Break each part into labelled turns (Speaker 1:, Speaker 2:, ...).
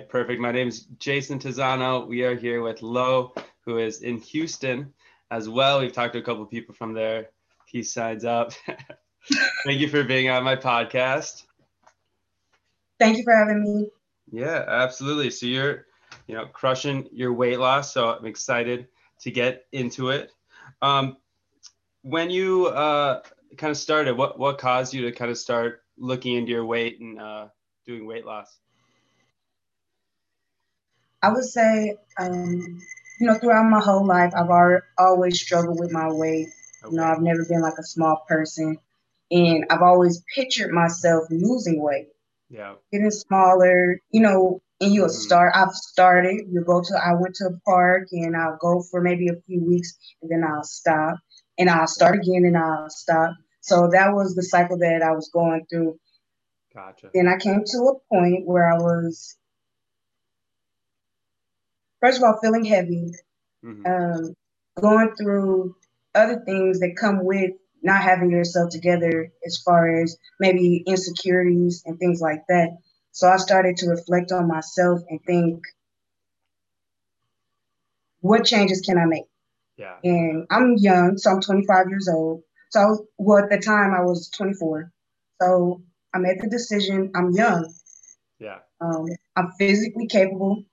Speaker 1: Perfect. My name is Jason Izzano. We are here with Lo, who is in Houston as well. We've talked to a couple of people from there. He signs up. Thank you for being on my podcast.
Speaker 2: Thank you for having me.
Speaker 1: Yeah, absolutely. So you're, you know, crushing your weight loss. So I'm excited to get into it. Um, when you uh, kind of started, what what caused you to kind of start looking into your weight and uh, doing weight loss?
Speaker 2: I would say, um, you know, throughout my whole life, I've always struggled with my weight. You know, I've never been like a small person, and I've always pictured myself losing weight.
Speaker 1: Yeah,
Speaker 2: getting smaller. You know, and you'll mm-hmm. start. I've started. You go to. I went to a park, and I'll go for maybe a few weeks, and then I'll stop, and I'll start again, and I'll stop. So that was the cycle that I was going through.
Speaker 1: Gotcha.
Speaker 2: Then I came to a point where I was first of all, feeling heavy, mm-hmm. um, going through other things that come with not having yourself together as far as maybe insecurities and things like that. So I started to reflect on myself and think, what changes can I make?
Speaker 1: Yeah.
Speaker 2: And I'm young, so I'm 25 years old. So, was, well, at the time I was 24. So I made the decision. I'm young.
Speaker 1: Yeah.
Speaker 2: Um, I'm physically capable.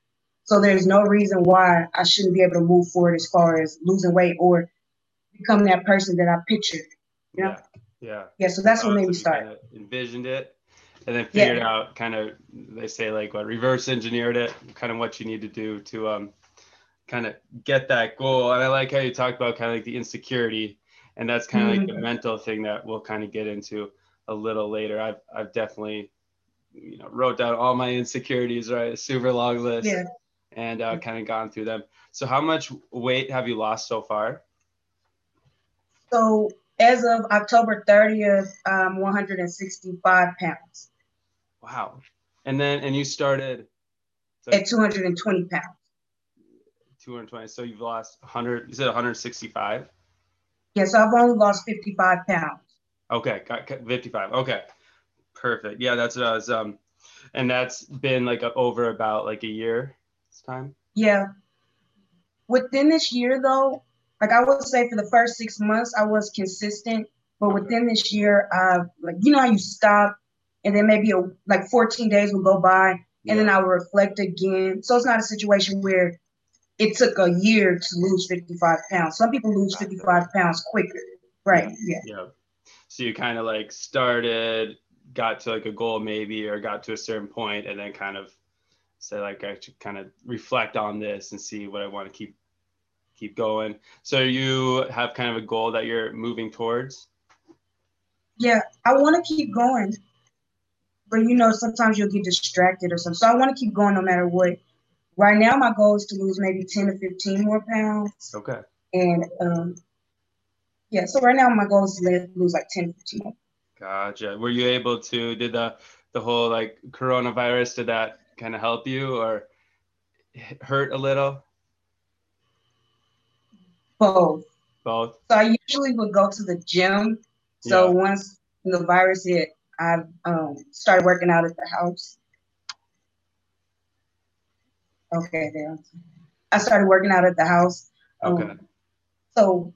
Speaker 2: So there's no reason why I shouldn't be able to move forward as far as losing weight or become that person that I pictured. You know?
Speaker 1: Yeah. Yeah.
Speaker 2: Yeah. So that's what made me start. Kind
Speaker 1: of envisioned it and then figured yeah. out kind of they say like what reverse engineered it, kind of what you need to do to um kind of get that goal. And I like how you talked about kind of like the insecurity and that's kind of mm-hmm. like the mental thing that we'll kind of get into a little later. I've I've definitely you know wrote down all my insecurities, right? A super long list.
Speaker 2: Yeah
Speaker 1: and uh, kind of gone through them. So, how much weight have you lost so far?
Speaker 2: So, as of October 30th, um, 165 pounds.
Speaker 1: Wow. And then, and you started
Speaker 2: so at 220 pounds.
Speaker 1: 220. So you've lost 100, you said 165?
Speaker 2: Yes, yeah, so I've only lost 55 pounds.
Speaker 1: Okay, got 55. Okay, perfect. Yeah, that's what I was. Um, and that's been like a, over about like a year this time?
Speaker 2: Yeah. Within this year, though, like I would say for the first six months, I was consistent. But okay. within this year, uh, like you know how you stop, and then maybe a, like 14 days will go by, and yeah. then I will reflect again. So it's not a situation where it took a year to lose 55 pounds. Some people lose 55 pounds quicker. Right. Yeah.
Speaker 1: Yeah. So you kind of like started, got to like a goal maybe, or got to a certain point, and then kind of say like I should kind of reflect on this and see what I want to keep keep going. So you have kind of a goal that you're moving towards?
Speaker 2: Yeah, I want to keep going. But you know, sometimes you'll get distracted or something. So I want to keep going no matter what. Right now my goal is to lose maybe 10 to 15 more pounds.
Speaker 1: Okay.
Speaker 2: And um yeah, so right now my goal is to lose like 10 to 15.
Speaker 1: Gotcha. Were you able to did the the whole like coronavirus did that kind of help you or hurt a little?
Speaker 2: Both.
Speaker 1: Both.
Speaker 2: So I usually would go to the gym. So yeah. once the virus hit, I um, started working out at the house. Okay, there. I started working out at the house.
Speaker 1: Um, okay.
Speaker 2: So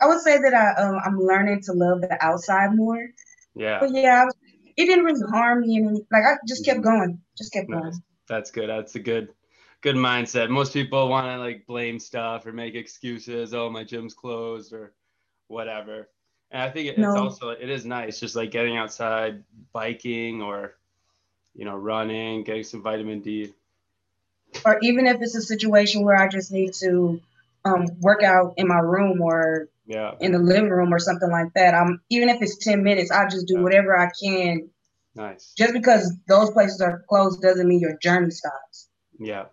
Speaker 2: I would say that I um, I'm learning to love the outside more.
Speaker 1: Yeah.
Speaker 2: But yeah, I was it didn't really harm me and like I just kept going, just kept nice. going.
Speaker 1: That's good. That's a good good mindset. Most people want to like blame stuff or make excuses. Oh, my gym's closed or whatever. And I think it's no. also it is nice just like getting outside, biking or you know running, getting some vitamin D.
Speaker 2: Or even if it's a situation where I just need to um, work out in my room or
Speaker 1: yeah.
Speaker 2: in the living room or something like that. I'm even if it's 10 minutes, I just do yeah. whatever I can.
Speaker 1: Nice.
Speaker 2: Just because those places are closed doesn't mean your journey stops.
Speaker 1: Yeah,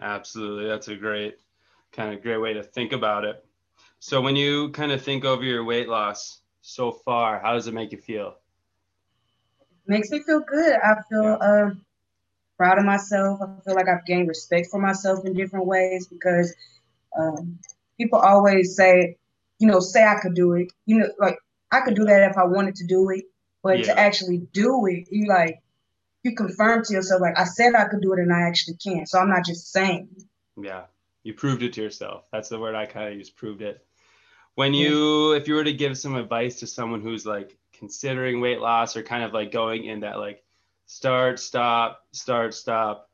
Speaker 1: absolutely. That's a great kind of great way to think about it. So when you kind of think over your weight loss so far, how does it make you feel?
Speaker 2: Makes me feel good. I feel yeah. uh, proud of myself. I feel like I've gained respect for myself in different ways because um, people always say, you know, say I could do it. You know, like I could do that if I wanted to do it, but yeah. to actually do it, you like, you confirm to yourself, like I said I could do it and I actually can. So I'm not just saying.
Speaker 1: Yeah. You proved it to yourself. That's the word I kind of use, proved it. When you, if you were to give some advice to someone who's like considering weight loss or kind of like going in that like start, stop, start, stop,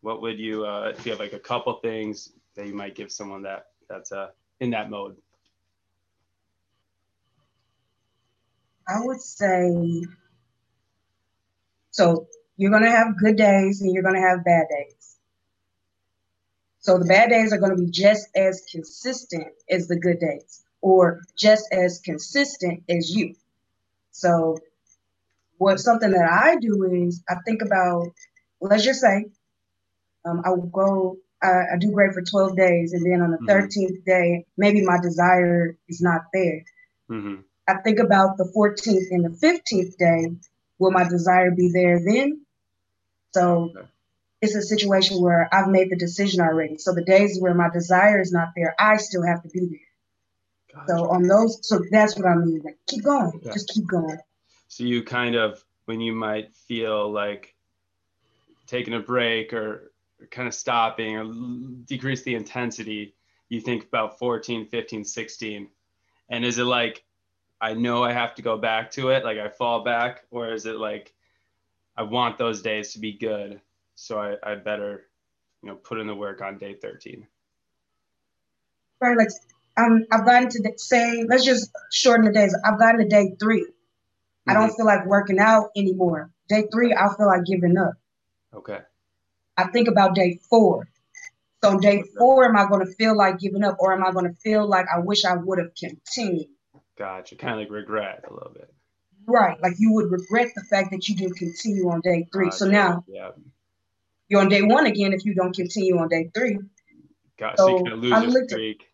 Speaker 1: what would you, uh, if you have like a couple things that you might give someone that that's uh, in that mode?
Speaker 2: I would say, so you're going to have good days and you're going to have bad days. So the bad days are going to be just as consistent as the good days or just as consistent as you. So what something that I do is I think about, let's just say, um, I will go, I, I, do great for 12 days. And then on the mm-hmm. 13th day, maybe my desire is not there. Mm-hmm. I think about the 14th and the 15th day. Will my desire be there then? So okay. it's a situation where I've made the decision already. So the days where my desire is not there, I still have to be there. Gotcha. So on those, so that's what I mean. Like keep going, yeah. just keep going.
Speaker 1: So you kind of, when you might feel like taking a break or kind of stopping or decrease the intensity, you think about 14, 15, 16. And is it like, I know I have to go back to it, like I fall back, or is it like I want those days to be good, so I, I better, you know, put in the work on day 13?
Speaker 2: Right, like um, I've gotten to the, say, let's just shorten the days. I've gotten to day 3 mm-hmm. I don't mm-hmm. feel like working out anymore. Day three, I feel like giving up.
Speaker 1: Okay.
Speaker 2: I think about day four. So day four, am I going to feel like giving up, or am I going to feel like I wish I would have continued?
Speaker 1: Gotcha. Kind of like regret a little bit.
Speaker 2: Right. Like you would regret the fact that you didn't continue on day three. Gotcha. So now yeah. you're on day one again if you don't continue on day three.
Speaker 1: Gotcha. So, so you kind of lose your streak.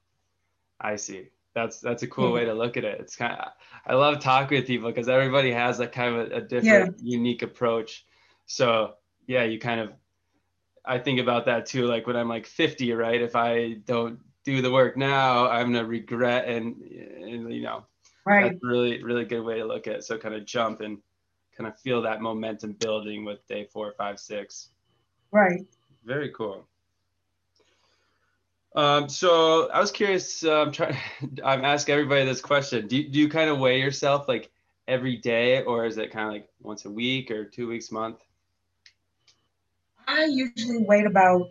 Speaker 1: I see. That's that's a cool yeah. way to look at it. It's kind of I love talking with people because everybody has a kind of a, a different, yeah. unique approach. So yeah, you kind of I think about that too. Like when I'm like 50, right? If I don't do the work now, I'm gonna regret and, and you know Right. That's really, really good way to look at it. So kind of jump and kind of feel that momentum building with day four, five, six.
Speaker 2: Right.
Speaker 1: Very cool. Um, so I was curious. Uh, I'm trying. I'm asking everybody this question. Do you, do you kind of weigh yourself like every day, or is it kind of like once a week or two weeks, month?
Speaker 2: I usually wait about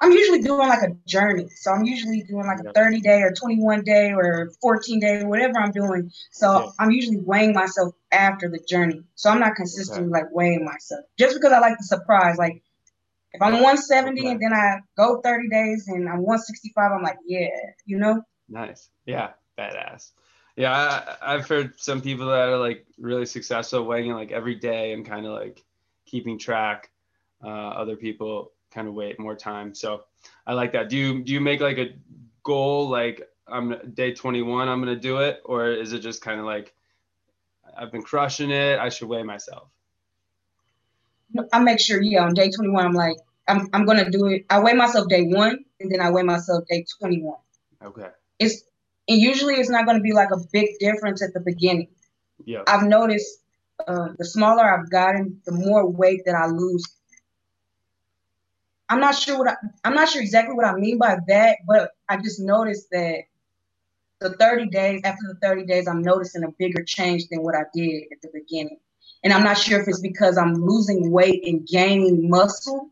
Speaker 2: I'm usually doing like a journey. So I'm usually doing like a 30 day or 21 day or 14 day, whatever I'm doing. So yeah. I'm usually weighing myself after the journey. So I'm not consistently okay. like weighing myself just because I like the surprise. Like if I'm 170 okay. and then I go 30 days and I'm 165, I'm like, yeah, you know?
Speaker 1: Nice. Yeah. Badass. Yeah. I, have heard some people that are like really successful weighing like every day and kind of like keeping track. Uh, other people kind of wait more time. So I like that. Do you do you make like a goal like I'm day 21 I'm gonna do it, or is it just kind of like I've been crushing it, I should weigh myself?
Speaker 2: I make sure, yeah, on day 21 I'm like I'm I'm gonna do it. I weigh myself day one, and then I weigh myself day 21.
Speaker 1: Okay.
Speaker 2: It's and usually it's not gonna be like a big difference at the beginning.
Speaker 1: Yeah.
Speaker 2: I've noticed uh, the smaller I've gotten, the more weight that I lose I'm not sure what I, I'm not sure exactly what I mean by that, but I just noticed that the 30 days after the 30 days, I'm noticing a bigger change than what I did at the beginning. And I'm not sure if it's because I'm losing weight and gaining muscle.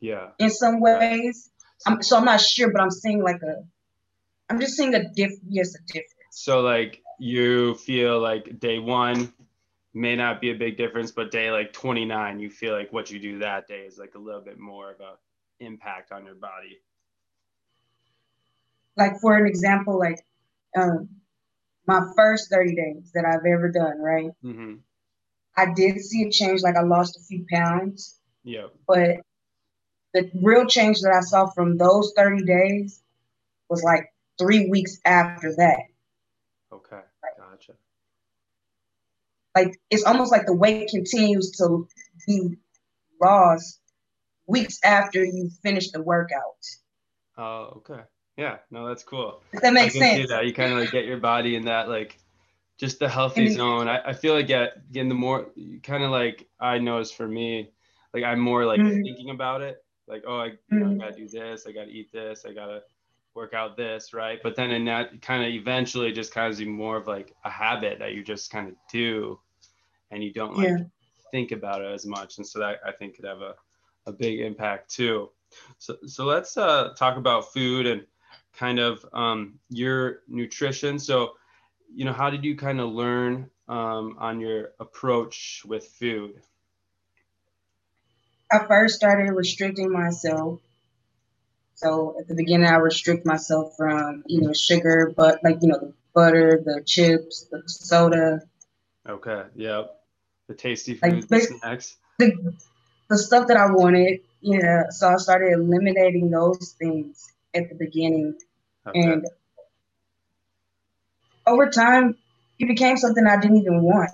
Speaker 1: Yeah.
Speaker 2: In some ways, I'm, so I'm not sure, but I'm seeing like a, I'm just seeing a diff. Yes, a difference.
Speaker 1: So like you feel like day one may not be a big difference, but day like 29, you feel like what you do that day is like a little bit more of a impact on your body?
Speaker 2: Like for an example, like um, my first 30 days that I've ever done, right? Mm-hmm. I did see a change, like I lost a few pounds.
Speaker 1: Yeah.
Speaker 2: But the real change that I saw from those 30 days was like three weeks after that.
Speaker 1: Okay. Gotcha.
Speaker 2: Like it's almost like the weight continues to be lost weeks after you finish the workout.
Speaker 1: Oh, okay. Yeah, no, that's cool.
Speaker 2: If that makes sense.
Speaker 1: that. You kind of like get your body in that like just the healthy zone. I, I feel like yeah, again the more kind of like I noticed for me, like I'm more like mm-hmm. thinking about it. Like, oh, I, you know, I mm-hmm. gotta do this, I gotta eat this, I gotta work out this, right? But then in that kind of eventually just kind of be more of like a habit that you just kind of do and you don't like yeah. think about it as much. And so that I think could have a, a big impact too. So, so let's uh, talk about food and kind of um, your nutrition. So, you know, how did you kind of learn um, on your approach with food?
Speaker 2: I first started restricting myself. So at the beginning, I restrict myself from you know sugar, but like you know, the butter, the chips, the soda.
Speaker 1: Okay. Yep. The tasty food, like, the snacks.
Speaker 2: The, the stuff that I wanted. Yeah. So I started eliminating those things at the beginning, okay. and over time, it became something I didn't even want.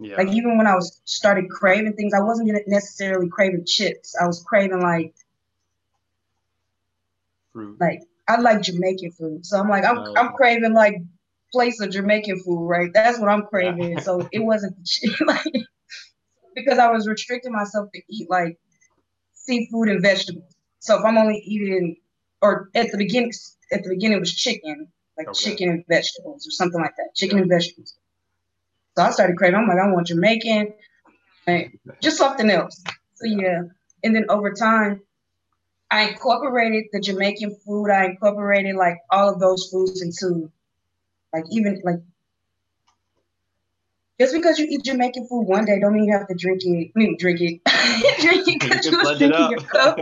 Speaker 2: Yeah. Like even when I was started craving things, I wasn't necessarily craving chips. I was craving like fruit. Like I like Jamaican food, so I'm like I'm oh, I'm craving like place of Jamaican food, right? That's what I'm craving. So it wasn't like because I was restricting myself to eat like seafood and vegetables. So if I'm only eating, or at the beginning, at the beginning it was chicken, like okay. chicken and vegetables or something like that, chicken yeah. and vegetables. So I started craving. I'm like, I want Jamaican, like, just something else. So yeah, and then over time, I incorporated the Jamaican food. I incorporated like all of those foods into, like even like, just because you eat Jamaican food one day, don't mean you have to drink it. I mean, drink it. drink it because you,
Speaker 1: you was drinking your cup.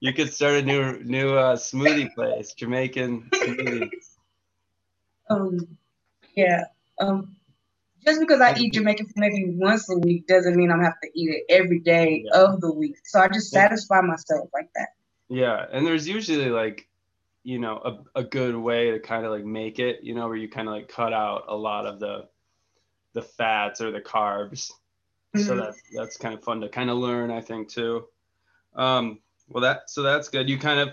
Speaker 1: you could start a new new uh, smoothie place, Jamaican smoothie.
Speaker 2: Um, yeah. Um, just because I eat Jamaican food maybe once a week doesn't mean I'm have to eat it every day yeah. of the week. So I just satisfy myself like that.
Speaker 1: Yeah, and there's usually like, you know, a, a good way to kind of like make it, you know, where you kind of like cut out a lot of the the fats or the carbs. Mm-hmm. So that's that's kind of fun to kind of learn, I think too. Um, well, that so that's good. You kind of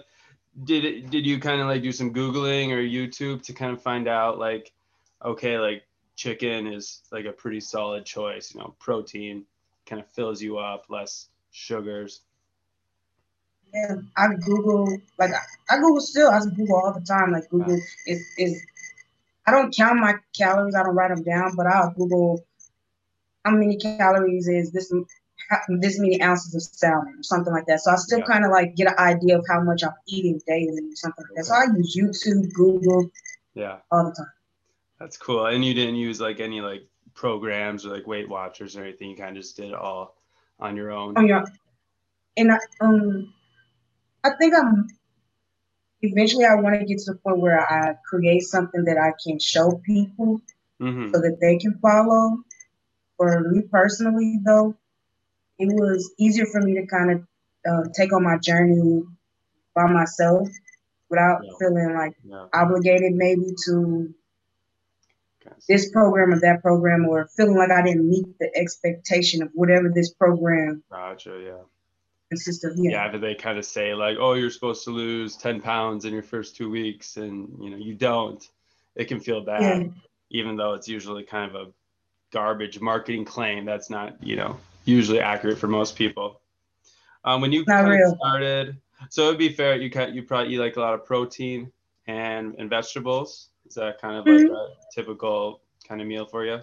Speaker 1: did it. Did you kind of like do some googling or YouTube to kind of find out like, okay, like chicken is like a pretty solid choice. You know, protein kind of fills you up, less sugars.
Speaker 2: Yeah, I Google like I Google still. I Google all the time. Like Google is is. I don't count my calories. I don't write them down, but I'll Google how many calories is this this many ounces of salmon or something like that. So I still yeah. kind of like get an idea of how much I'm eating daily or something like that. So I use YouTube, Google,
Speaker 1: yeah,
Speaker 2: all the time.
Speaker 1: That's cool. And you didn't use like any like programs or like Weight Watchers or anything. You kind of just did it all on your own.
Speaker 2: Oh yeah. And I, um, I think I'm eventually I want to get to the point where I create something that I can show people mm-hmm. so that they can follow. For me personally, though, it was easier for me to kind of uh, take on my journey by myself without yeah. feeling like yeah. obligated maybe to this program or that program or feeling like I didn't meet the expectation of whatever this program.
Speaker 1: Gotcha. Yeah.
Speaker 2: Consists of. Yeah.
Speaker 1: Yeah. Did they kind of say like, oh, you're supposed to lose 10 pounds in your first two weeks and, you know, you don't, it can feel bad, yeah. even though it's usually kind of a garbage marketing claim that's not, you know, usually accurate for most people. Um, when you started, so it'd be fair. You you probably eat like a lot of protein and and vegetables. Is that kind of mm-hmm. like a typical kind of meal for you?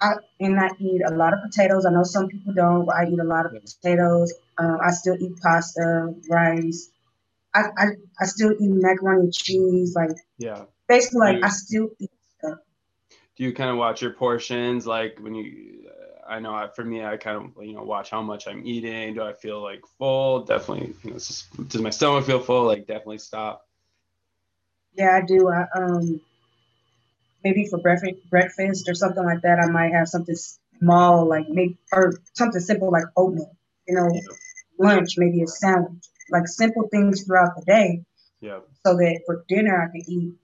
Speaker 2: I and I eat a lot of potatoes. I know some people don't, but I eat a lot of potatoes. Um, I still eat pasta, rice. I, I I still eat macaroni and cheese. Like
Speaker 1: yeah,
Speaker 2: basically like I still eat stuff.
Speaker 1: Do you kind of watch your portions? Like when you, I know I, for me, I kind of you know watch how much I'm eating. Do I feel like full? Definitely. You know, just, does my stomach feel full? Like definitely stop.
Speaker 2: Yeah, I do. I um maybe for breakfast breakfast or something like that, I might have something small like maybe or something simple like oatmeal. You know, lunch maybe a sandwich, like simple things throughout the day.
Speaker 1: Yeah.
Speaker 2: So that for dinner I can eat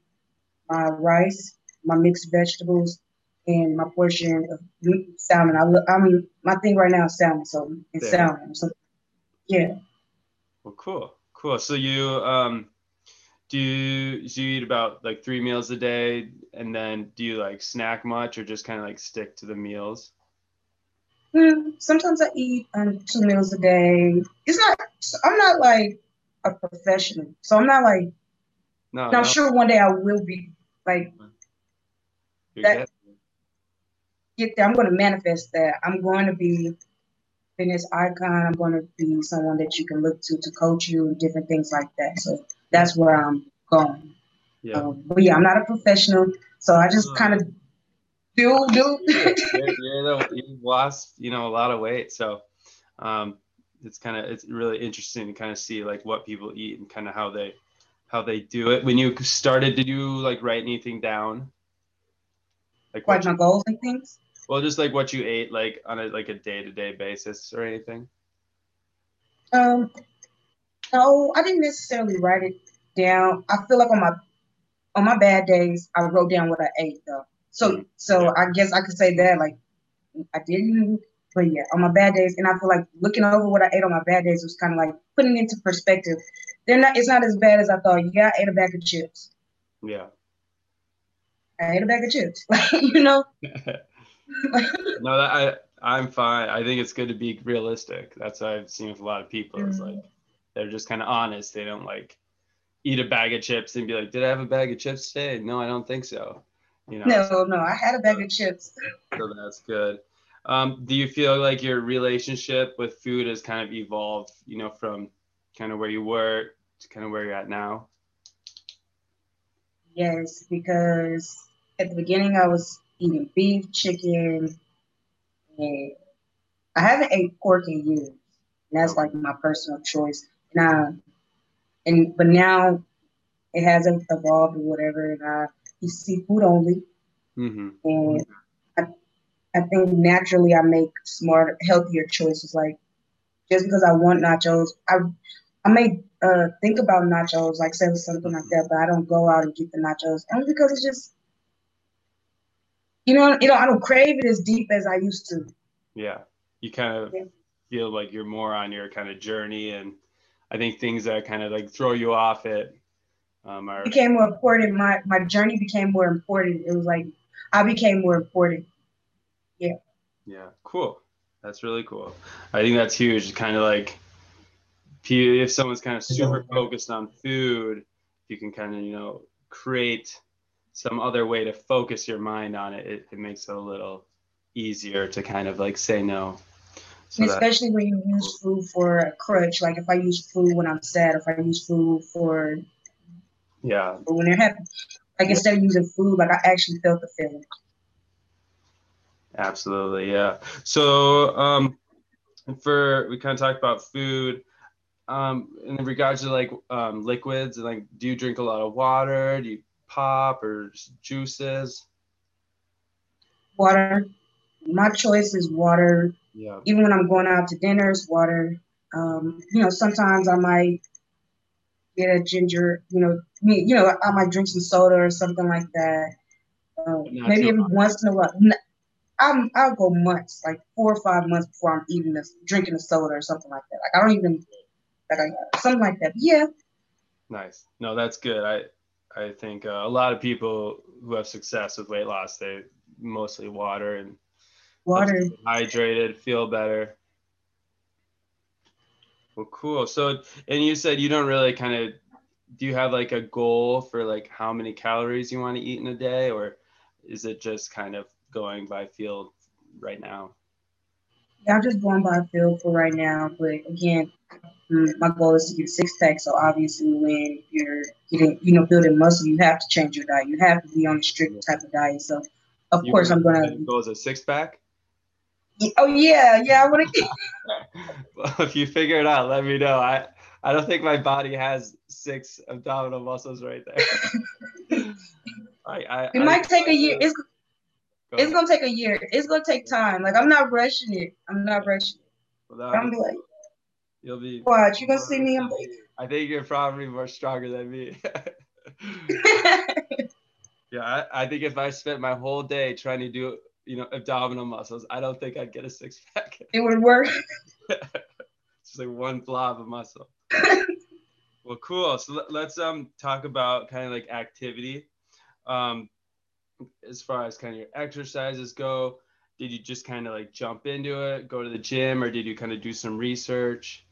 Speaker 2: my rice, my mixed vegetables, and my portion of salmon. I look, I mean, my thing right now is salmon, so it's salmon. So, yeah.
Speaker 1: Well, cool, cool. So you um do you you eat about like three meals a day and then do you like snack much or just kind of like stick to the meals
Speaker 2: Mm, sometimes I eat um, two meals a day. It's not. I'm not like a professional, so I'm not like. No, I'm sure one day I will be like. that, get there. I'm going to manifest that. I'm going to be fitness icon. I'm going to be someone that you can look to to coach you and different things like that. So that's where I'm going. Yeah. Um, but yeah, I'm not a professional, so I just kind of do do.
Speaker 1: you're, you're you've lost, you know, a lot of weight, so um, it's kind of it's really interesting to kind of see like what people eat and kind of how they how they do it. When you started, did you like write anything down?
Speaker 2: Like, like my you, goals and things.
Speaker 1: Well, just like what you ate, like on a like a day to day basis or anything.
Speaker 2: Um, no, I didn't necessarily write it down. I feel like on my on my bad days, I wrote down what I ate though. So mm-hmm. so. I guess I could say that like I didn't, but yeah, on my bad days, and I feel like looking over what I ate on my bad days was kind of like putting it into perspective. They're not. It's not as bad as I thought. Yeah, I ate a bag of chips.
Speaker 1: Yeah.
Speaker 2: I ate a bag of chips. You know.
Speaker 1: no, that, I I'm fine. I think it's good to be realistic. That's what I've seen with a lot of people. It's mm-hmm. like they're just kind of honest. They don't like eat a bag of chips and be like, "Did I have a bag of chips today?" No, I don't think so.
Speaker 2: You know. No, no, I had a bag of chips.
Speaker 1: So that's good. Um, do you feel like your relationship with food has kind of evolved? You know, from kind of where you were to kind of where you're at now.
Speaker 2: Yes, because at the beginning I was eating beef, chicken, and I haven't ate pork in years. And that's like my personal choice. Now, and but now it hasn't evolved or whatever, and I eat seafood only. Mm-hmm. And I, I think naturally I make smarter, healthier choices. Like just because I want nachos, I I may uh, think about nachos, like say something like that, but I don't go out and get the nachos only because it's just you know, you know, I don't crave it as deep as I used to.
Speaker 1: Yeah, you kind of yeah. feel like you're more on your kind of journey, and I think things that kind of like throw you off it um, are
Speaker 2: became more important. My my journey became more important. It was like I became more important. Yeah.
Speaker 1: Yeah. Cool. That's really cool. I think that's huge. Kind of like if someone's kind of super focused on food, you can kind of you know create some other way to focus your mind on it, it, it makes it a little easier to kind of like say no.
Speaker 2: So especially that, when you use food for a crutch, like if I use food when I'm sad, if I use food for
Speaker 1: yeah,
Speaker 2: for when they're happy, like instead of using food, like I actually felt the feeling.
Speaker 1: Absolutely, yeah. So um, for we kind of talked about food. Um, in regards to like um, liquids, and like, do you drink a lot of water? Do you pop or juices?
Speaker 2: Water. My choice is water.
Speaker 1: Yeah.
Speaker 2: Even when I'm going out to dinners, water. Um, you know, sometimes I might get a ginger. You know, me. you know, I might drink some soda or something like that. Uh, maybe every once in a while. I'm, I'll go months, like four or five months before I'm eating this, drinking a soda or something like that. Like I don't even, like I, something like that. Yeah.
Speaker 1: Nice. No, that's good. I I think uh, a lot of people who have success with weight loss, they mostly water and
Speaker 2: water
Speaker 1: hydrated, feel better. Well, cool. So, and you said you don't really kind of, do you have like a goal for like how many calories you want to eat in a day, or is it just kind of going by feel right now?
Speaker 2: Yeah, I'm just going by feel for right now. But again, Mm, my goal is to get six pack. So obviously, when you're getting, you know, building muscle, you have to change your diet. You have to be on a strict type of diet. So, of you course, I'm gonna
Speaker 1: go as a six pack.
Speaker 2: Oh yeah, yeah. I want to.
Speaker 1: well, if you figure it out, let me know. I I don't think my body has six abdominal muscles right there. I, I,
Speaker 2: it I, might take a year. It's Go it's gonna take a year. It's gonna take time. Like I'm not rushing it. I'm not rushing it. Well, I'm like
Speaker 1: You'll be.
Speaker 2: What? You gonna see me? In-
Speaker 1: I think you're probably more stronger than me. yeah, I, I think if I spent my whole day trying to do, you know, abdominal muscles, I don't think I'd get a six pack.
Speaker 2: It would work.
Speaker 1: Just like one blob of muscle. well, cool. So let, us um talk about kind of like activity. Um, as far as kind of your exercises go, did you just kind of like jump into it, go to the gym, or did you kind of do some research?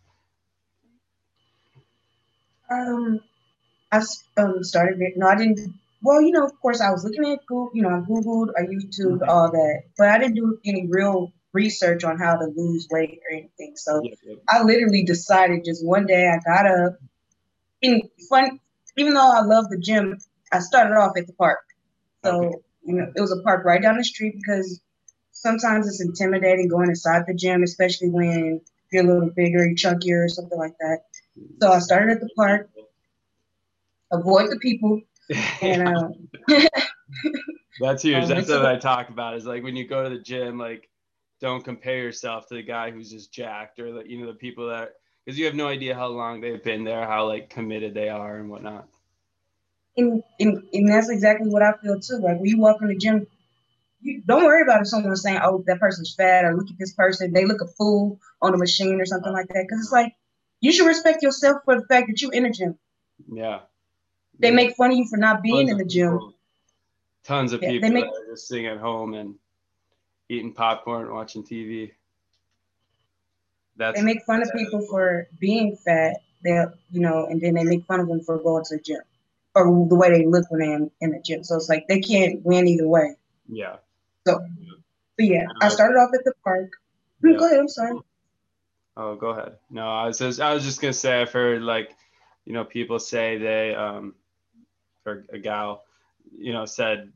Speaker 2: Um, I um, started. No, I didn't. Well, you know, of course, I was looking at Google. You know, I googled, I YouTube, mm-hmm. all that, but I didn't do any real research on how to lose weight or anything. So yeah, yeah. I literally decided just one day I got up. In fun, even though I love the gym, I started off at the park. So okay. you know, it was a park right down the street because sometimes it's intimidating going inside the gym, especially when you're a little bigger, you're chunkier, or something like that. So I started at the park, avoid the people, and um,
Speaker 1: that's huge. Um, that's what I talk about. Is like when you go to the gym, like don't compare yourself to the guy who's just jacked or the, you know the people that because you have no idea how long they've been there, how like committed they are and whatnot.
Speaker 2: And, and, and that's exactly what I feel too. Like when you walk in the gym, you don't worry about if someone's saying, "Oh, that person's fat," or "Look at this person, they look a fool on the machine" or something like that. Because it's like you should respect yourself for the fact that you're in a gym.
Speaker 1: Yeah.
Speaker 2: They yeah. make fun of you for not being Tons in the gym.
Speaker 1: People. Tons of yeah, people make, that are just sitting at home and eating popcorn, watching TV.
Speaker 2: That's they make fun of people for being fat. They, you know, and then they make fun of them for going to the gym or the way they look when they're in, in the gym. So it's like they can't win either way.
Speaker 1: Yeah.
Speaker 2: So, but yeah, I started off at the park. Yeah. Go ahead. I'm sorry.
Speaker 1: Oh, go ahead. No, I was just, I was just gonna say I've heard like, you know, people say they um, for a gal, you know, said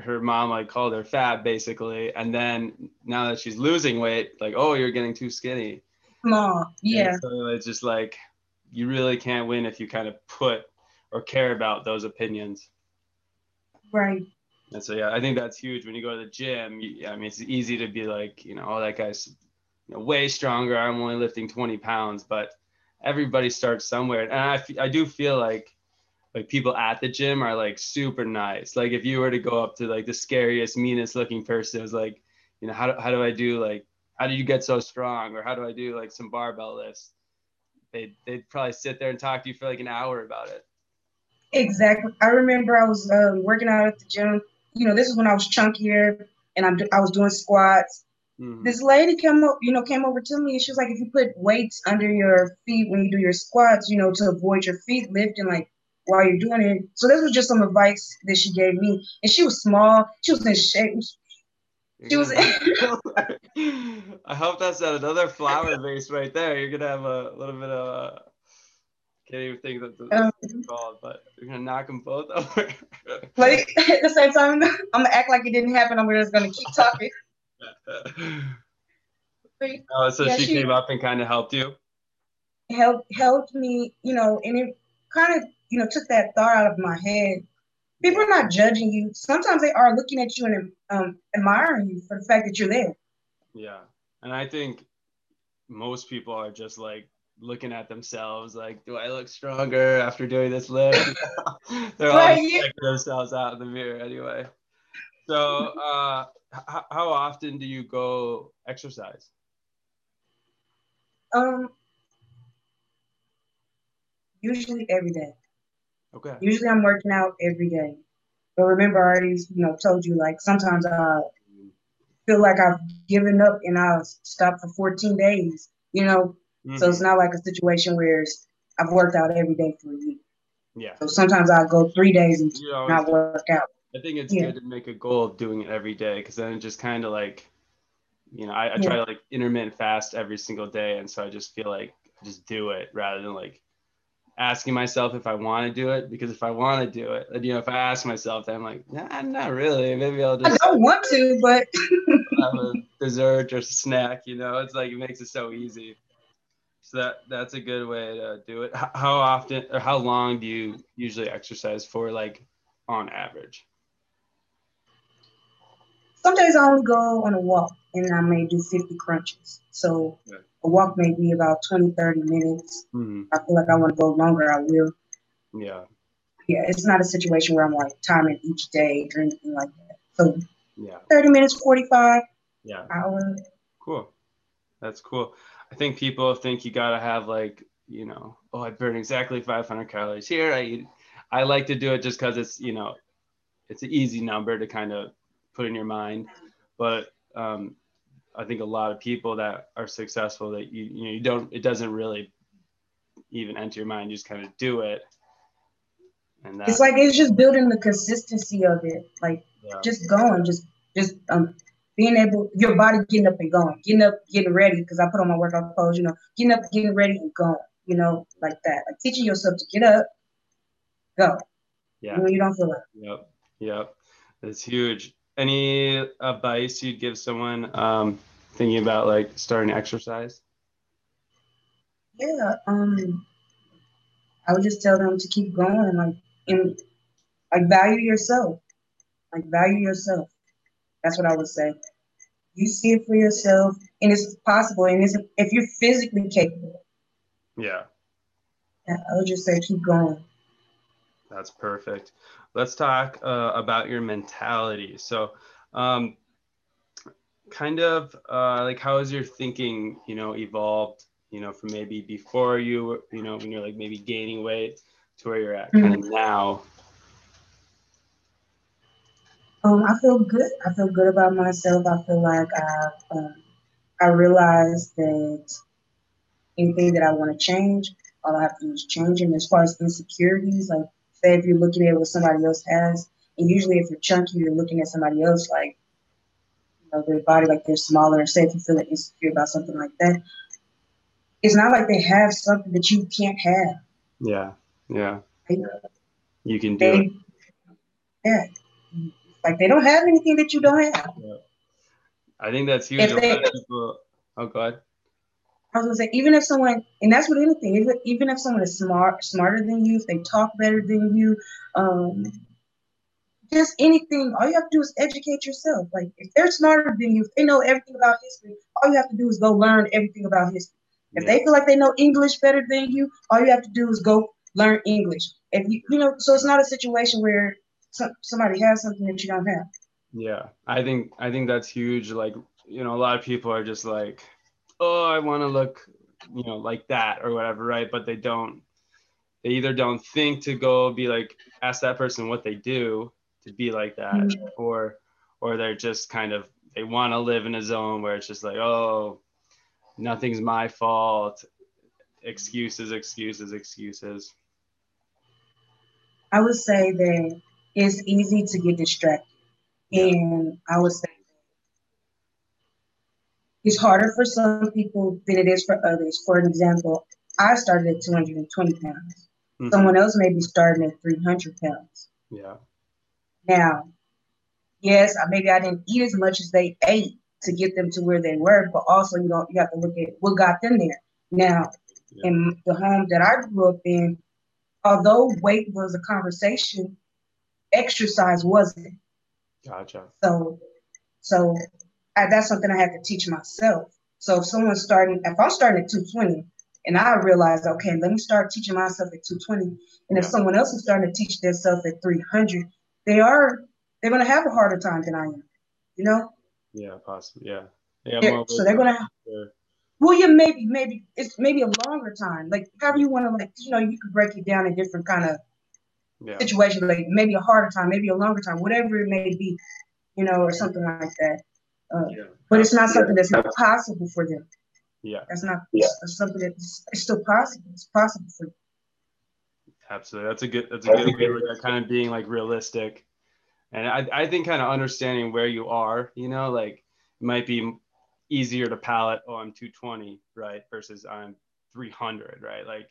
Speaker 1: her mom like called her fat basically, and then now that she's losing weight, like, oh, you're getting too skinny.
Speaker 2: Small, yeah. And
Speaker 1: so it's just like you really can't win if you kind of put or care about those opinions.
Speaker 2: Right.
Speaker 1: And so yeah, I think that's huge when you go to the gym. You, I mean, it's easy to be like, you know, oh that guy's you know, way stronger. I'm only lifting 20 pounds, but everybody starts somewhere. And I, I do feel like like people at the gym are like super nice. Like if you were to go up to like the scariest, meanest looking person, it was like, you know, how do, how do I do like, how do you get so strong? Or how do I do like some barbell lifts? They'd, they'd probably sit there and talk to you for like an hour about it.
Speaker 2: Exactly. I remember I was uh, working out at the gym you know, this is when I was chunkier and I'm, I was doing squats. Mm-hmm. This lady came up, you know, came over to me and she was like, if you put weights under your feet when you do your squats, you know, to avoid your feet lifting, like while you're doing it. So this was just some advice that she gave me. And she was small. She was in shape. She was.
Speaker 1: I hope that's not another flower vase right there. You're gonna have a little bit of. Uh, can't even think that the um, called, but you're gonna knock them both over.
Speaker 2: like at the same time, I'm gonna act like it didn't happen. I'm just gonna keep talking.
Speaker 1: oh, so yeah, she, she, came up and kind of helped you.
Speaker 2: Helped helped me, you know, and it kind of you know took that thought out of my head. People are not judging you. Sometimes they are looking at you and um, admiring you for the fact that you're there.
Speaker 1: Yeah, and I think most people are just like looking at themselves like, do I look stronger after doing this lift? They're all checking themselves out in the mirror anyway. So, uh, h- how often do you go exercise?
Speaker 2: Um, usually every day.
Speaker 1: Okay.
Speaker 2: Usually I'm working out every day. But remember, I already, you know, told you like sometimes I feel like I've given up and I'll stop for 14 days. You know, Mm-hmm. So it's not like a situation where I've worked out every day for a year.
Speaker 1: Yeah.
Speaker 2: So sometimes I'll go three days and you know, not work out.
Speaker 1: I think it's yeah. good to make a goal of doing it every day because then it just kind of like, you know, I, I try yeah. to like intermittent fast every single day. And so I just feel like just do it rather than like asking myself if I want to do it because if I want to do it, you know, if I ask myself, then I'm like, nah, not really. Maybe I'll just.
Speaker 2: I don't want to, but.
Speaker 1: have a dessert or snack. You know, it's like it makes it so easy. So that that's a good way to do it. How often or how long do you usually exercise for, like on average?
Speaker 2: Some days I only go on a walk and I may do 50 crunches. So yeah. A walk may be about 20, 30 minutes. Mm-hmm. I feel like I want to go longer, I will.
Speaker 1: Yeah.
Speaker 2: Yeah, it's not a situation where I'm like timing each day or anything like that. So
Speaker 1: yeah,
Speaker 2: 30 minutes, 45
Speaker 1: yeah.
Speaker 2: hour.
Speaker 1: Cool. That's cool. I think people think you gotta have like, you know, oh, I burn exactly 500 calories here. I eat. I like to do it just because it's, you know, it's an easy number to kind of put in your mind. But um, I think a lot of people that are successful that you you know you don't it doesn't really even enter your mind. You just kind of do it.
Speaker 2: And it's like it's just building the consistency of it, like yeah. just going, just just um being able your body getting up and going, getting up, getting ready. Because I put on my workout clothes, you know, getting up, getting ready, and going, you know, like that. Like teaching yourself to get up, go. Yeah. When you don't feel like.
Speaker 1: Yep. Yep. That's huge. Any advice you'd give someone um, thinking about like starting exercise?
Speaker 2: Yeah. Um, I would just tell them to keep going, like, and like value yourself, like value yourself. That's what I would say. You see it for yourself, and it's possible, and it's if you're physically capable.
Speaker 1: Yeah.
Speaker 2: I would just say keep going.
Speaker 1: That's perfect. Let's talk uh, about your mentality. So, um, kind of uh, like how has your thinking, you know, evolved, you know, from maybe before you, you know, when you're like maybe gaining weight to where you're at mm-hmm. kind of now?
Speaker 2: Um, I feel good. I feel good about myself. I feel like I, um, I realized that anything that I want to change, all I have to do is change. And as far as insecurities, like say if you're looking at what somebody else has, and usually if you're chunky, you're looking at somebody else like you know their body like they're smaller. Say if you feel like insecure about something like that, it's not like they have something that you can't have.
Speaker 1: Yeah, yeah. you can do they, it.
Speaker 2: Yeah, like they don't have anything that you don't have. Yeah.
Speaker 1: I think that's huge. They, people, oh, God.
Speaker 2: I was gonna say, even if someone, and that's what anything, even, even if someone is smart, smarter than you, if they talk better than you, um, just anything, all you have to do is educate yourself. Like if they're smarter than you, if they know everything about history, all you have to do is go learn everything about history. If yeah. they feel like they know English better than you, all you have to do is go learn English. If you, you know, so it's not a situation where somebody has something that you don't have.
Speaker 1: Yeah, I think I think that's huge. Like you know, a lot of people are just like, oh, I want to look, you know, like that or whatever, right? But they don't. They either don't think to go be like ask that person what they do to be like that, mm-hmm. or or they're just kind of they want to live in a zone where it's just like, oh, nothing's my fault. Excuses, excuses, excuses.
Speaker 2: I would say that it's easy to get distracted. And I would say it's harder for some people than it is for others. For example, I started at 220 pounds. Mm-hmm. Someone else may be starting at 300 pounds.
Speaker 1: Yeah.
Speaker 2: Now, yes, maybe I didn't eat as much as they ate to get them to where they were, but also you know you have to look at what got them there. Now, yeah. in the home that I grew up in, although weight was a conversation, exercise wasn't.
Speaker 1: Gotcha.
Speaker 2: So, so I, that's something I had to teach myself. So if someone's starting, if I'm starting at 220, and I realize, okay, let me start teaching myself at 220, and yeah. if someone else is starting to teach themselves at 300, they are they're going to have a harder time than I am. You know?
Speaker 1: Yeah, possibly. Yeah. Yeah.
Speaker 2: They're, so they're going to. Sure. Well, yeah, maybe, maybe it's maybe a longer time. Like however you want to, like you know, you could break it down in different kind of yeah. situation, like maybe a harder time, maybe a longer time, whatever it may be, you know, or something like that. Uh, yeah. But it's not something that's not possible for them.
Speaker 1: Yeah.
Speaker 2: That's not yeah. something that's it's still possible. It's possible for them.
Speaker 1: Absolutely. That's a good that's a good way of kind of being like realistic. And I, I think kind of understanding where you are, you know, like it might be easier to palate, oh, I'm 220, right? Versus I'm 300, right? Like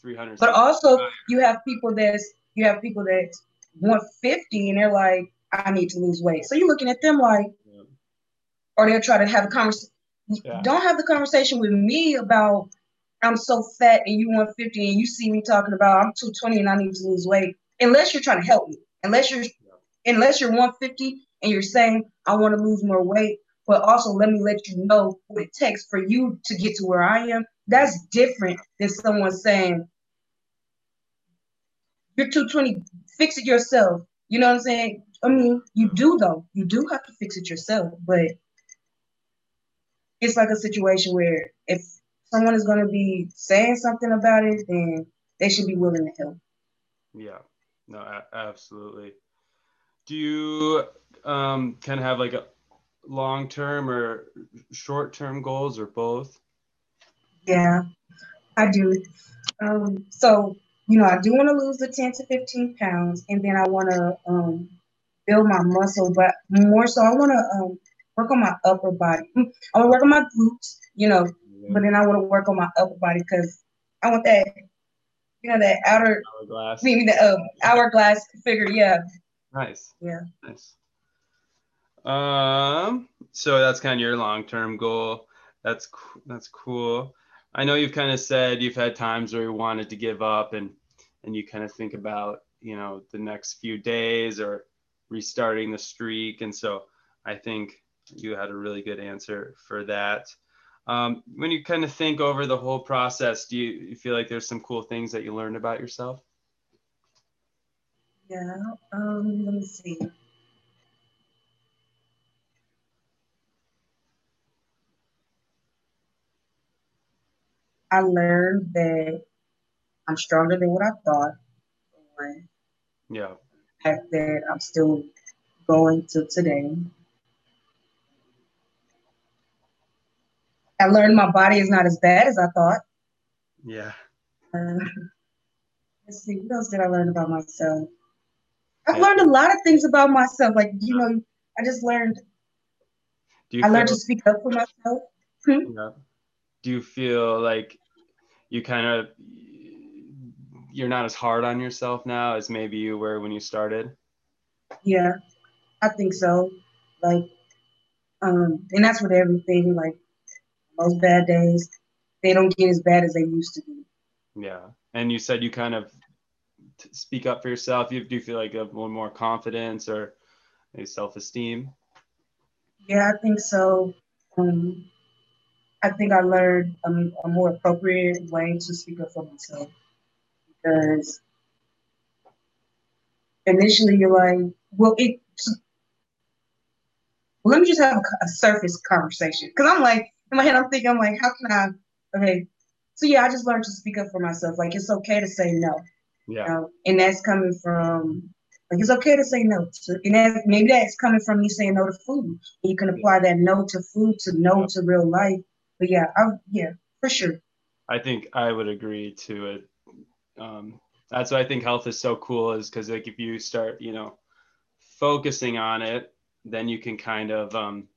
Speaker 1: 300.
Speaker 2: But also, you have people that's you have people that want 50 and they're like, I need to lose weight. So you're looking at them like, yeah. Or they'll try to have a conversation. Yeah. Don't have the conversation with me about I'm so fat and you want 50 and you see me talking about I'm 220 and I need to lose weight. Unless you're trying to help me. Unless you're unless you're 150 and you're saying I want to lose more weight, but also let me let you know what it takes for you to get to where I am. That's different than someone saying, you're 220. Fix it yourself. You know what I'm saying? I mean, you do though. You do have to fix it yourself, but it's like a situation where if someone is going to be saying something about it, then they should be willing to help.
Speaker 1: Yeah. No, a- absolutely. Do you um, kind of have like a long term or short term goals or both?
Speaker 2: Yeah, I do. Um, so, you know, I do want to lose the 10 to 15 pounds and then I want to um, build my muscle, but more so, I want to um, work on my upper body. Mm, I want to work on my glutes, you know, yeah. but then I want to work on my upper body because I want that, you know, that outer hourglass, maybe the um, hourglass figure. Yeah.
Speaker 1: Nice.
Speaker 2: Yeah.
Speaker 1: Nice. Um, so that's kind of your long-term goal. That's that's cool. I know you've kind of said you've had times where you wanted to give up and and you kind of think about, you know, the next few days or restarting the streak. And so I think you had a really good answer for that. Um, when you kind of think over the whole process, do you, you feel like there's some cool things that you learned about yourself?
Speaker 2: Yeah, um, let me see. I learned that I'm stronger than what I thought.
Speaker 1: Yeah.
Speaker 2: The fact that I'm still going to today. I learned my body is not as bad as I thought.
Speaker 1: Yeah.
Speaker 2: Uh, let's see, what else did I learn about myself? I've yeah. learned a lot of things about myself. Like, you know, I just learned, I learned to speak up for myself.
Speaker 1: Hmm? Yeah. Do you feel like you kind of, you're not as hard on yourself now as maybe you were when you started?
Speaker 2: Yeah, I think so. Like, um, and that's with everything. Like, most bad days, they don't get as bad as they used to be.
Speaker 1: Yeah, and you said you kind of speak up for yourself. You do you feel like you have more, more confidence or maybe self-esteem?
Speaker 2: Yeah, I think so. Um, I think I learned a, a more appropriate way to speak up for myself because initially you're like, well, it. Well, let me just have a, a surface conversation because I'm like, in my head, I'm thinking, I'm like, how can I? Okay, so yeah, I just learned to speak up for myself. Like it's okay to say no.
Speaker 1: Yeah.
Speaker 2: You know? And that's coming from like it's okay to say no. To, and that, maybe that's coming from me saying no to food. And you can apply that no to food to no yeah. to real life. But yeah, I yeah, for sure.
Speaker 1: I think I would agree to it. Um, that's why I think health is so cool is because like if you start, you know, focusing on it, then you can kind of um,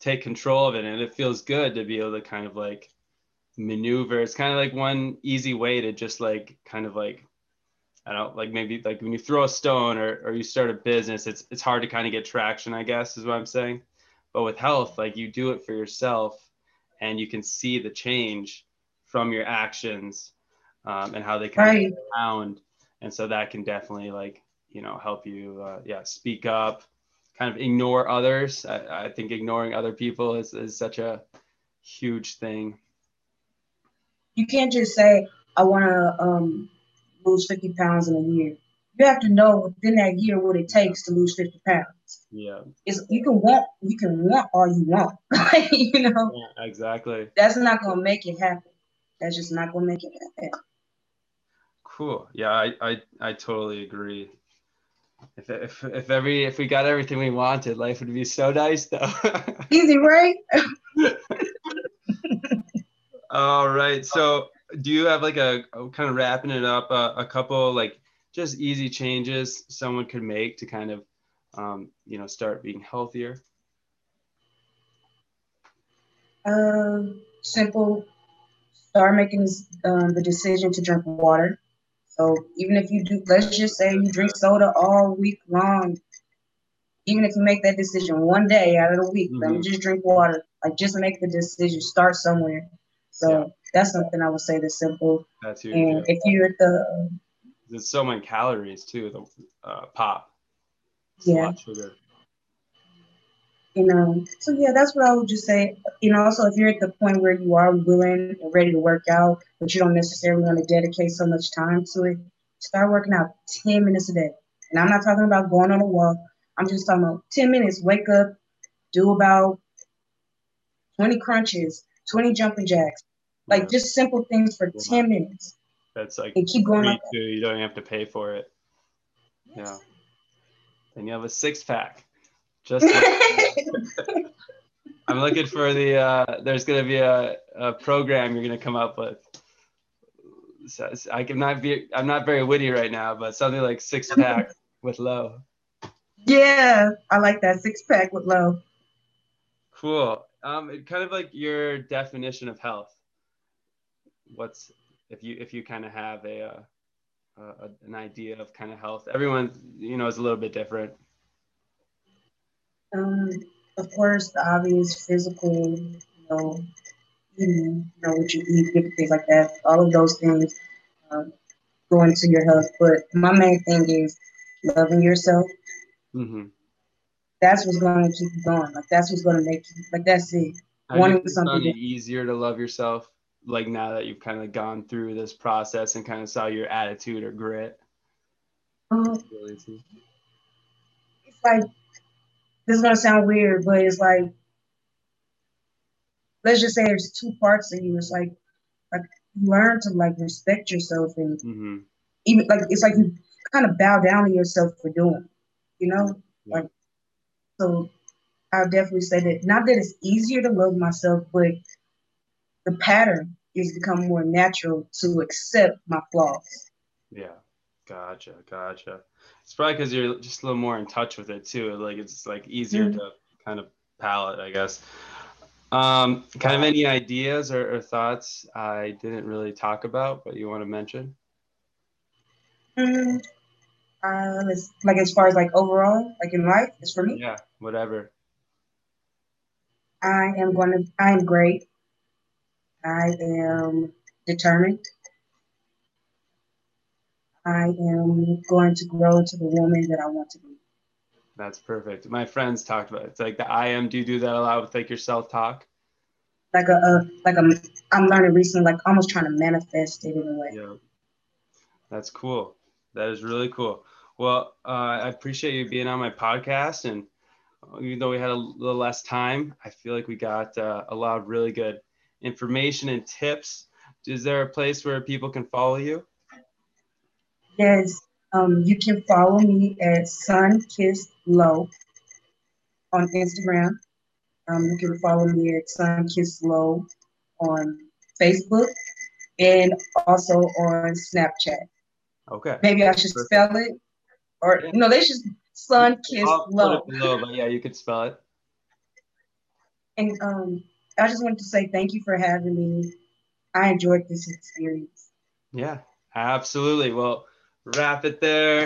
Speaker 1: take control of it and it feels good to be able to kind of like maneuver. It's kind of like one easy way to just like kind of like i don't like maybe like when you throw a stone or, or you start a business it's it's hard to kind of get traction i guess is what i'm saying. But with health like you do it for yourself and you can see the change from your actions um, and how they kind right. of and so that can definitely like you know help you uh, yeah speak up kind of ignore others. I, I think ignoring other people is, is such a huge thing.
Speaker 2: You can't just say, I want to um, lose 50 pounds in a year. You have to know within that year what it takes to lose 50 pounds.
Speaker 1: Yeah.
Speaker 2: It's, you can want you can want all you want. you know?
Speaker 1: Yeah, exactly.
Speaker 2: That's not gonna make it happen. That's just not gonna make it happen.
Speaker 1: Cool. Yeah, I, I, I totally agree. If, if, if every if we got everything we wanted, life would be so nice though.
Speaker 2: Easy, right?
Speaker 1: All right. So, do you have like a kind of wrapping it up a, a couple like just easy changes someone could make to kind of um, you know start being healthier?
Speaker 2: Um, simple. Start making um, the decision to drink water. So even if you do, let's just say you drink soda all week long, even if you make that decision one day out of the week, mm-hmm. let me mm-hmm. just drink water. Like just make the decision, start somewhere. So yeah. that's something I would say that's simple.
Speaker 1: That's huge.
Speaker 2: And yeah. if you're at the,
Speaker 1: there's so many calories too. The uh, pop.
Speaker 2: It's yeah. sugar. You know, so yeah, that's what I would just say. You know, also if you're at the point where you are willing and ready to work out, but you don't necessarily want to dedicate so much time to it, start working out 10 minutes a day. And I'm not talking about going on a walk. I'm just talking about 10 minutes. Wake up, do about 20 crunches, 20 jumping jacks, like yeah. just simple things for yeah. 10 minutes.
Speaker 1: That's like
Speaker 2: and keep going. Like
Speaker 1: too. You don't have to pay for it. Yes. Yeah. Then you have a six pack. Just like I'm looking for the. Uh, there's gonna be a, a program you're gonna come up with. So I can not be. I'm not very witty right now, but something like six pack with Lo.
Speaker 2: Yeah, I like that six pack with Lo.
Speaker 1: Cool. Um, kind of like your definition of health. What's if you if you kind of have a, uh, a an idea of kind of health? Everyone, you know, is a little bit different.
Speaker 2: Um, of course, the obvious physical, you know, eating, you know what you eat, different things like that. All of those things uh, go into your health. But my main thing is loving yourself. Mm-hmm. That's what's going to keep you going. Like that's what's going to make you. Like that's it.
Speaker 1: Have Wanting something easier to love yourself. Like now that you've kind of gone through this process and kind of saw your attitude or grit.
Speaker 2: Um, it's like this is gonna sound weird, but it's like let's just say there's two parts of you. It's like like learn to like respect yourself and mm-hmm. even like it's like you kind of bow down to yourself for doing, you know? Yeah. Like so I'll definitely say that not that it's easier to love myself, but the pattern is become more natural to accept my flaws.
Speaker 1: Yeah. Gotcha, gotcha. It's probably because you're just a little more in touch with it too. Like it's like easier mm-hmm. to kind of palate, I guess. Um, kind of any ideas or, or, thoughts I didn't really talk about, but you want to mention?
Speaker 2: Um, like as far as like overall, like in life, it's for me.
Speaker 1: Yeah, whatever.
Speaker 2: I am going to. I am great. I am determined. I am going to grow to the woman that I want to be.
Speaker 1: That's perfect. My friends talked about it. It's like the I am. Do you do that a lot with like your self talk?
Speaker 2: Like a, a like a I'm learning recently, like almost trying to manifest it in a way.
Speaker 1: Yeah, that's cool. That is really cool. Well, uh, I appreciate you being on my podcast, and even though we had a little less time, I feel like we got uh, a lot of really good information and tips. Is there a place where people can follow you?
Speaker 2: Yes, um, you can follow me at Sun Kissed Lo on Instagram. Um, you can follow me at Sun Kissed Lo on Facebook and also on Snapchat.
Speaker 1: Okay.
Speaker 2: Maybe I should Perfect. spell it, or yeah. no, they should Sun Kissed Lo.
Speaker 1: below, but yeah, you could spell it.
Speaker 2: And um, I just wanted to say thank you for having me. I enjoyed this experience.
Speaker 1: Yeah, absolutely. Well wrap it there.